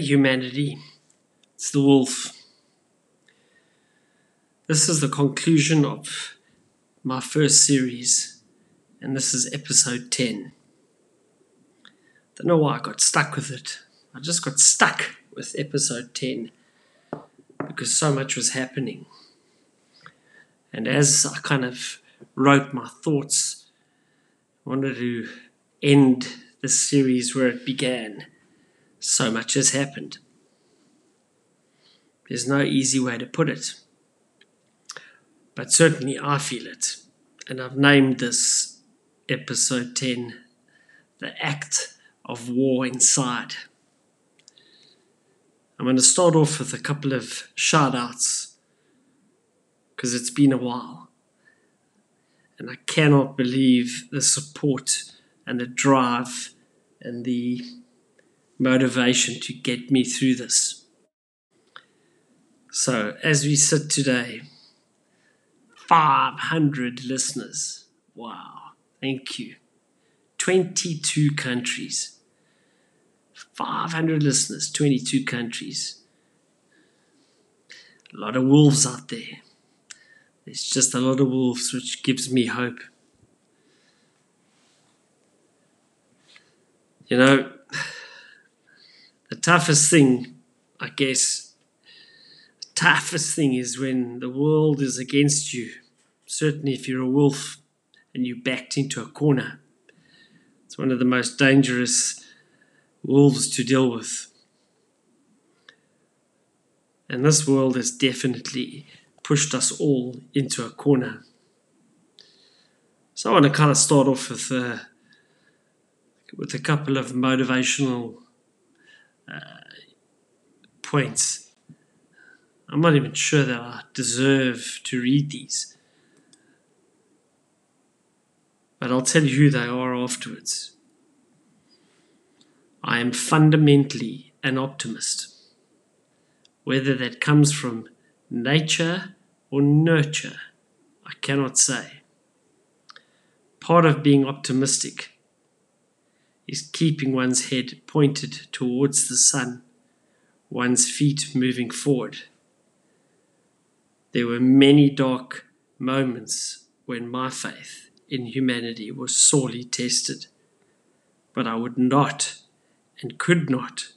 Humanity, it's the wolf. This is the conclusion of my first series, and this is episode 10. Don't know why I got stuck with it. I just got stuck with episode 10 because so much was happening. And as I kind of wrote my thoughts, I wanted to end this series where it began so much has happened. There's no easy way to put it. But certainly I feel it. And I've named this episode 10 The Act of War Inside. I'm going to start off with a couple of shout outs because it's been a while. And I cannot believe the support and the drive and the motivation to get me through this. So, as we sit today, 500 listeners. Wow, thank you. 22 countries. 500 listeners, 22 countries. A lot of wolves out there. There's just a lot of wolves, which gives me hope. You know, toughest thing, I guess, toughest thing is when the world is against you. Certainly, if you're a wolf and you're backed into a corner, it's one of the most dangerous wolves to deal with. And this world has definitely pushed us all into a corner. So I want to kind of start off with uh, with a couple of motivational uh, points. I'm not even sure that I deserve to read these. But I'll tell you who they are afterwards. I am fundamentally an optimist. Whether that comes from nature or nurture, I cannot say. Part of being optimistic is keeping one's head pointed towards the sun, one's feet moving forward. There were many dark moments when my faith in humanity was sorely tested, but I would not and could not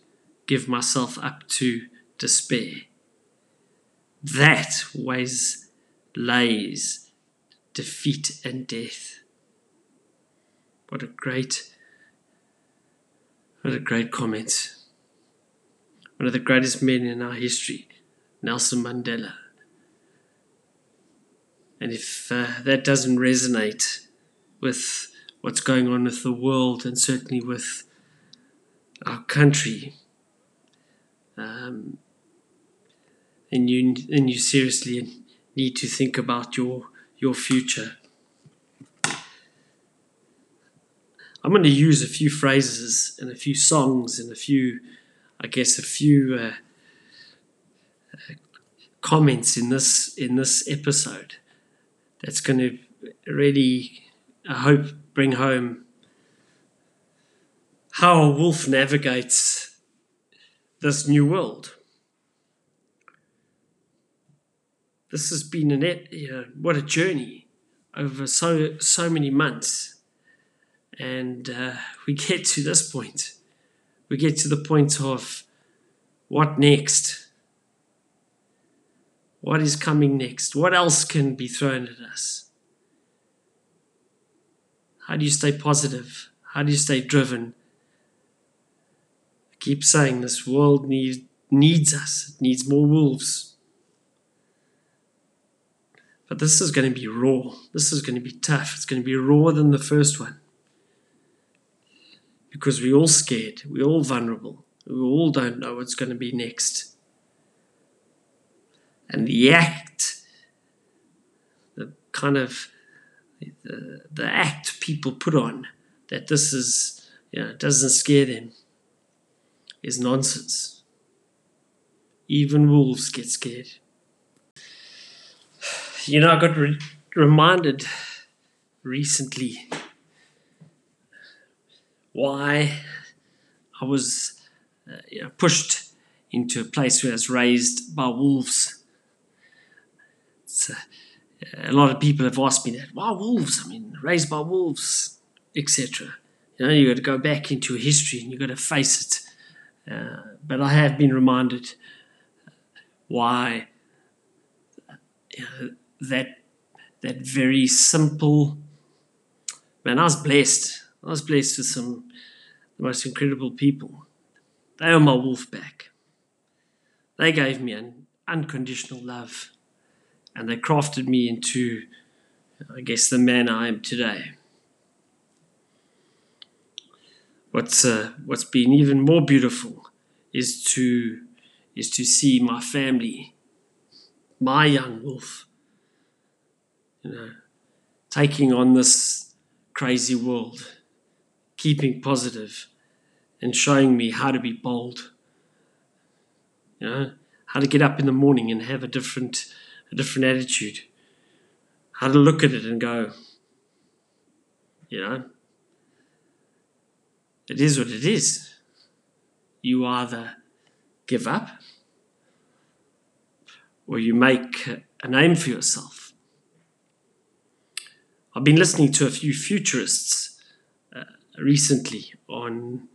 give myself up to despair. That weighs lays defeat and death. What a great what a great comment. One of the greatest men in our history, Nelson Mandela. And if uh, that doesn't resonate with what's going on with the world and certainly with our country, um, and you and you seriously need to think about your your future. I'm going to use a few phrases and a few songs and a few, I guess, a few uh, uh, comments in this in this episode. That's going to really, I hope, bring home how a wolf navigates this new world. This has been an you know, what a journey over so so many months and uh, we get to this point. We get to the point of what next? What is coming next? What else can be thrown at us? How do you stay positive? How do you stay driven? I keep saying this world need, needs us, it needs more wolves. But this is going to be raw. This is going to be tough. It's going to be rawer than the first one because we're all scared, we're all vulnerable, we all don't know what's going to be next. And the act, the kind of the, the act people put on that this is, you know, doesn't scare them is nonsense. Even wolves get scared. You know, I got re- reminded recently why I was uh, you know, pushed into a place where I was raised by wolves. So, a lot of people have asked me that. Why wolves? I mean, raised by wolves, etc. You know, you've got to go back into history and you've got to face it. Uh, but I have been reminded why you know, that that very simple man. I was blessed. I was blessed with some the most incredible people. They are my wolf pack. They gave me an unconditional love, and they crafted me into, I guess, the man I am today. What's uh, what's been even more beautiful is to is to see my family, my young wolf, you know, taking on this crazy world, keeping positive, and showing me how to be bold. You know, how to get up in the morning and have a different a different attitude. How to look at it and go, you know, it is what it is. You either give up or you make a name for yourself. I've been listening to a few futurists recently on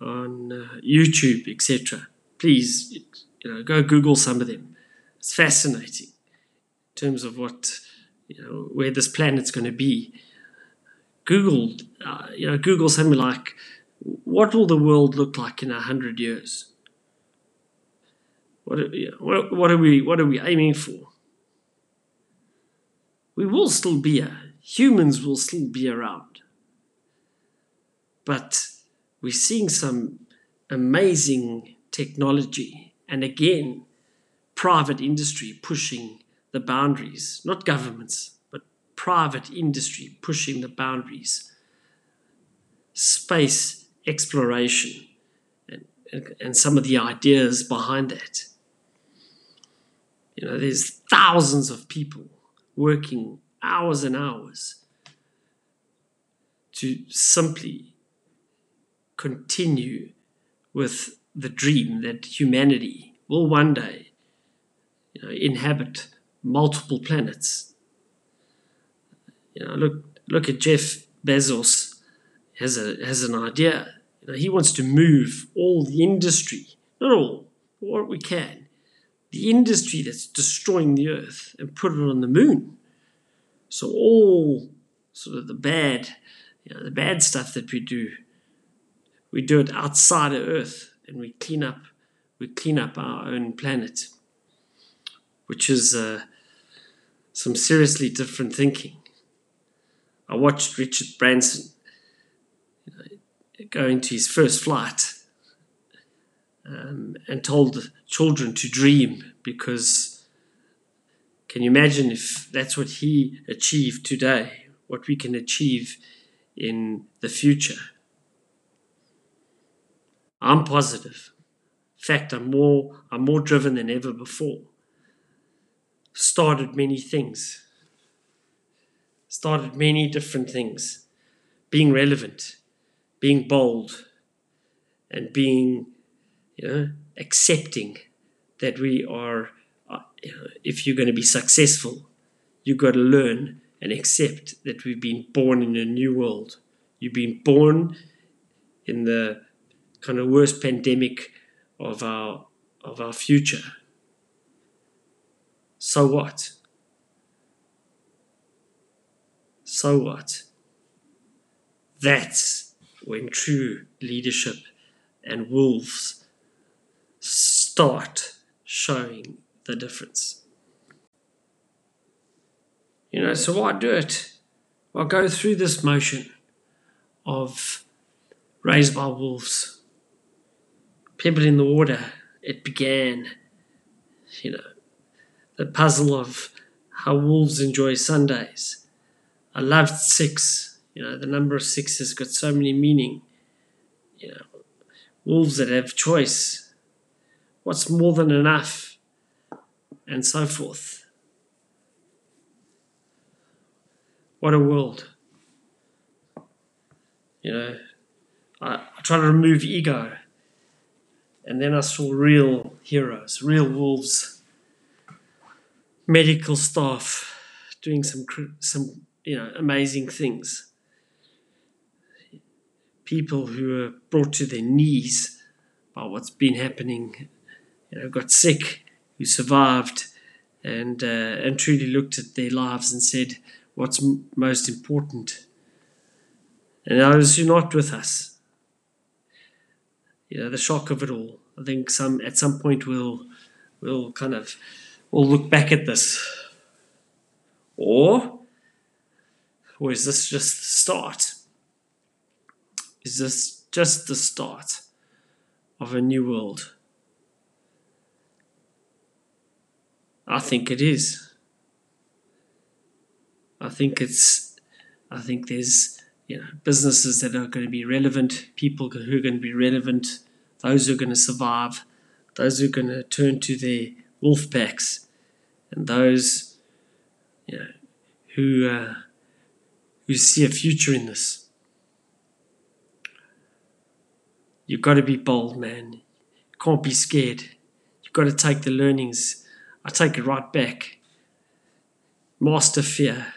on uh, YouTube, etc. Please, you know, go Google some of them. It's fascinating in terms of what you know where this planet's going to be. Google, uh, you know, Google something like, "What will the world look like in a hundred years?" What are, what, what are we what are we aiming for? We will still be a humans will still be around, but we're seeing some amazing technology, and again, private industry pushing the boundaries, not governments, but private industry pushing the boundaries. Space exploration and, and, some of the ideas behind that. You know, there's thousands of people working hours and hours to simply continue with the dream that humanity will one day you know, inhabit multiple planets. You know, look look at Jeff Bezos has a has an idea. You know, he wants to move all the industry, not all, but what we can, the industry that's destroying the earth and put it on the moon. So all sort of the bad, you know, the bad stuff that we do, we do it outside of Earth and we clean up, we clean up our own planet, which is uh, some seriously different thinking. I watched Richard Branson going to his first flight um, and told children to dream because can you imagine if that's what he achieved today, what we can achieve in the future? I'm positive. In fact, I'm more, I'm more driven than ever before. Started many things. Started many different things. Being relevant, being bold, and being you know, accepting that we are, uh, you know, if you're going to be successful, you've got to learn and accept that we've been born in a new world. You've been born in the kind of worst pandemic of our of our future. So what? So what? That's when true leadership and wolves start showing the difference. You know, so why do it. I go through this motion of raised by wolves, pebble in the water. It began, you know, the puzzle of how wolves enjoy Sundays. I loved six. You know, the number of six has got so many meaning. You know, wolves that have choice what's more than enough, and so forth. What a world. You know, I, I try to remove ego And then I saw real heroes, real wolves, medical staff doing some some you know amazing things. People who were brought to their knees by what's been happening, you know, got sick, who survived, and uh, and truly looked at their lives and said, "What's most important?" And those who are not with us, you know, the shock of it all. I think some at some point we'll we'll kind of we'll look back at this, or or is this just the start? Is this just the start of a new world? I think it is. I think it's. I think there's you know businesses that are going to be relevant, people who are going to be relevant, those who are going to survive, those who are going to turn to their wolf packs, and those you know who uh, who see a future in this. You've got to be bold, man. You can't be scared. You've got to take the learnings I take it right back. Master fear.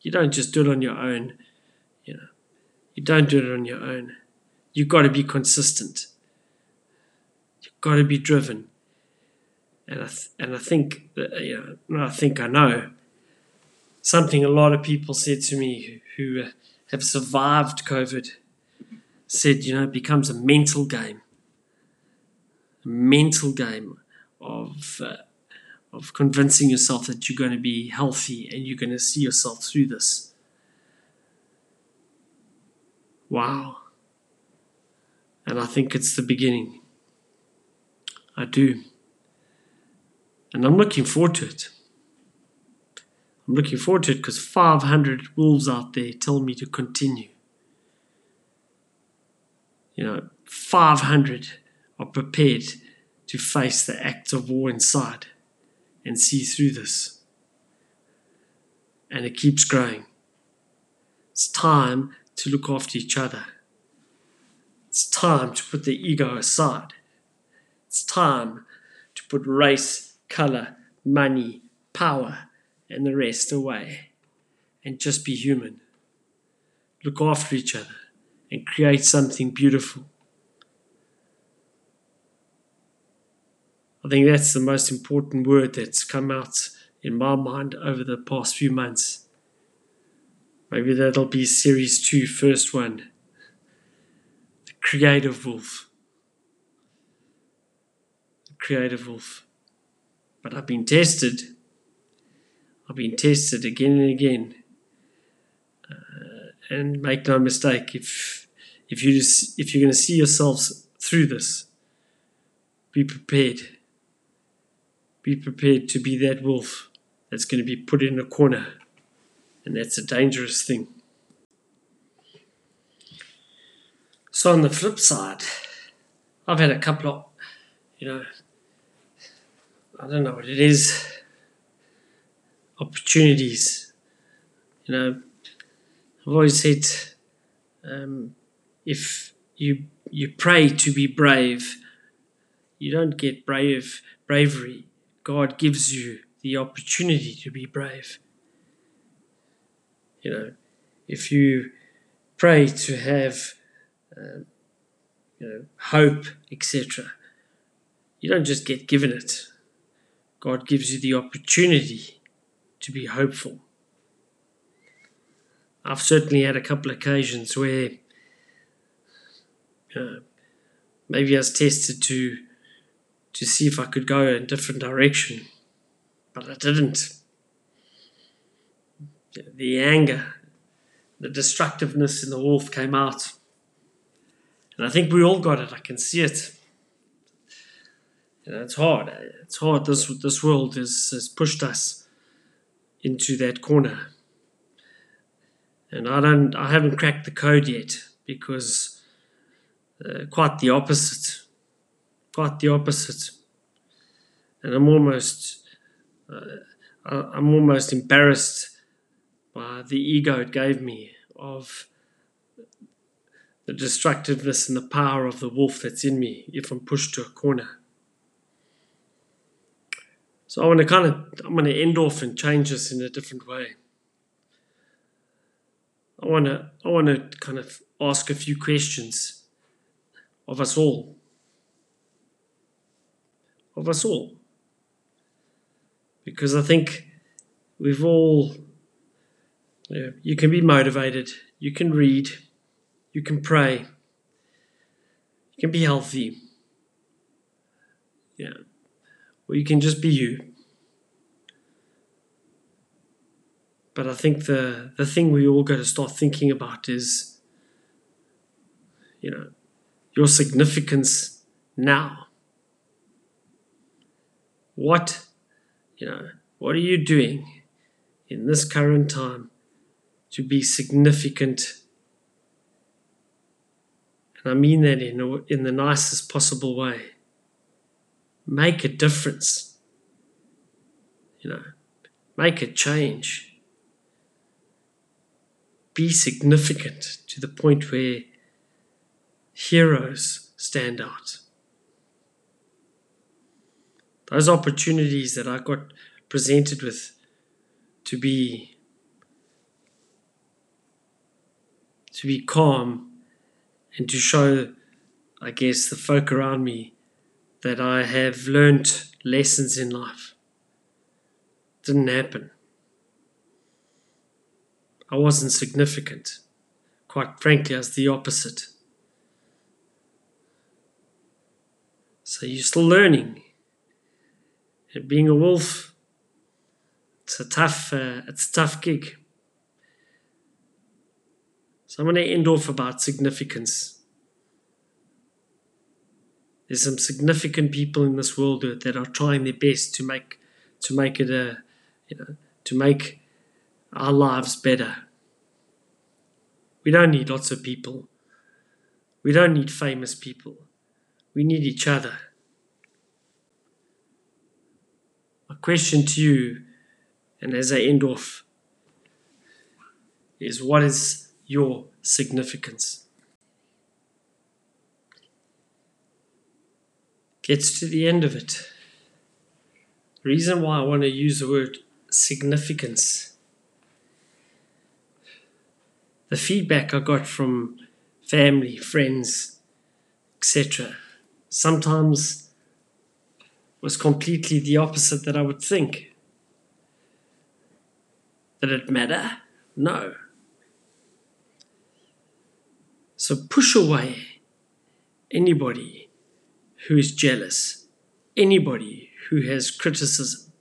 You don't just do it on your own. You don't do it on your own. You've got to be consistent. You've got to be driven. And I th- and I think that, you know, I think I know something a lot of people said to me who, who have survived COVID said, you know, it becomes a mental game. A mental game of uh, of convincing yourself that you're going to be healthy and you're going to see yourself through this. Wow. And I think it's the beginning. I do. And I'm looking forward to it. I'm looking forward to it because 500 wolves out there tell me to continue. You know, 500 are prepared to face the acts of war inside and see through this. And it keeps growing. It's time to look after each other. It's time to put the ego aside. It's time to put race, color, money, power, and the rest away and just be human. Look after each other and create something beautiful. I think that's the most important word that's come out in my mind over the past few months. Maybe that'll be series two, first one. The creative wolf. The creative wolf. But I've been tested. I've been tested again and again. Uh, and make no mistake, if if you just, if you're going to see yourselves through this, be prepared be prepared to be that wolf that's going to be put in a corner. And that's a dangerous thing. So, on the flip side, I've had a couple of, you know, I don't know what it is, opportunities. You know, I've always said um, if you you pray to be brave, you don't get brave bravery God gives you the opportunity to be brave. You know, if you pray to have, uh, you know, hope, etc., you don't just get given it. God gives you the opportunity to be hopeful. I've certainly had a couple of occasions where maybe I was tested to to see if I could go in a different direction, but I didn't. The anger, the destructiveness in the wolf came out. And I think we all got it. I can see it. You know, it's hard. It's hard. This this world has, has pushed us into that corner. And I don't. I haven't cracked the code yet because uh, quite the opposite quite the opposite. And I'm almost, uh, I'm almost embarrassed by the ego it gave me of the destructiveness and the power of the wolf that's in me if I'm pushed to a corner. So I want to kind of, I'm going to end off and change this in a different way. I want to, I want to kind of ask a few questions of us all. Of us all. Because I think we've all, you, you can be motivated, you can read, you can pray, you can be healthy. Yeah or you can just be you. But I think the, the thing we all got to start thinking about is, you know, your significance now. What, you know, what are you doing in this current time to be significant? And I mean that in, in the nicest possible way make a difference. You know, make a change. Be significant to the point where heroes stand out. Those opportunities that I got presented with to be to be calm and to show I guess the folk around me that I have learnt lessons in life. Didn't happen. I wasn't significant. Quite frankly, I was the opposite. So you're still learning. And being a wolf, it's a tough, uh, it's a tough gig. So I'm going to end off about significance. There's some significant people in this world that are trying their best to make to make it a you know to make our lives better. We don't need lots of people. We don't need famous people. We need each other. My question to you, and as I end off, is what is your significance? gets to the end of it. The reason why I want to use the word significance. The feedback I got from family, friends, etc., sometimes was completely the opposite that I would think. Did it matter? No. So push away anybody who is jealous, anybody who has criticism,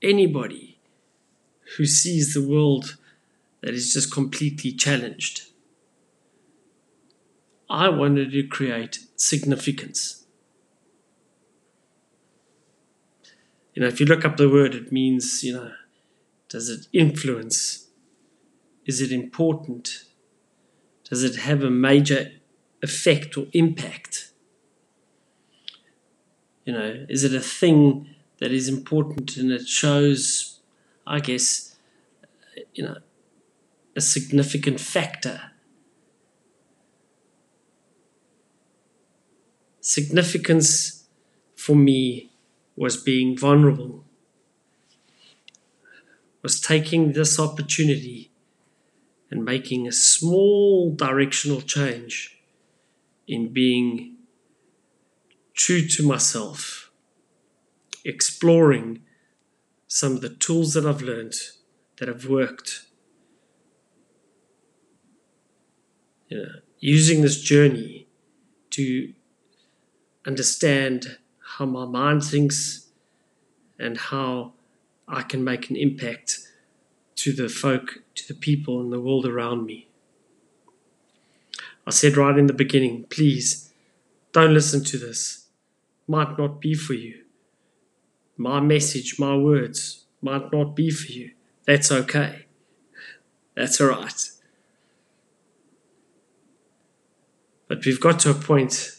anybody who sees the world that is just completely challenged. I wanted to create significance. You know, if you look up the word, it means, you know, does it influence? Is it important? Does it have a major effect or impact? You know, is it a thing that is important and it shows, I guess, you know, a significant factor? Significance for me was being vulnerable, was taking this opportunity and making a small directional change in being true to myself, exploring some of the tools that I've learned that have worked. You know, using this journey to understand how my mind thinks and how I can make an impact to the folk, to the people in the world around me. I said right in the beginning, please don't listen to this might not be for you. My message, my words might not be for you. That's okay. That's all right. But we've got to a point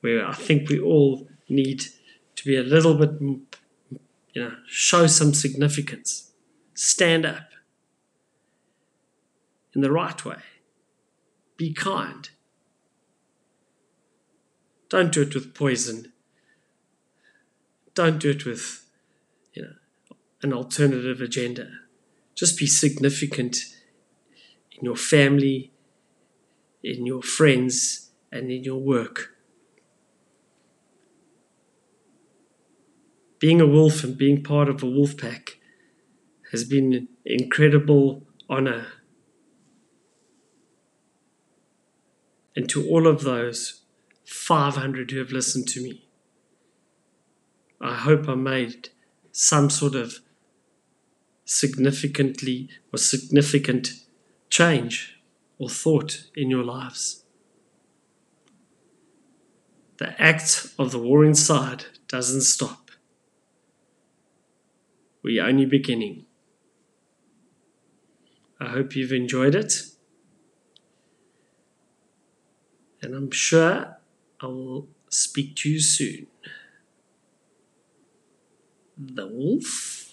where I think we all need to be a little bit, you know, show some significance. Stand up in the right way. Be kind. Don't do it with poison. Don't do it with, you know, an alternative agenda. Just be significant in your family, in your friends, and in your work. Being a wolf and being part of a wolf pack has been an incredible honor. And to all of those 500 who have listened to me, I hope I made some sort of significantly or significant change or thought in your lives. The act of the war inside doesn't stop. We're only beginning. I hope you've enjoyed it. And I'm sure I will speak to you soon. The wolf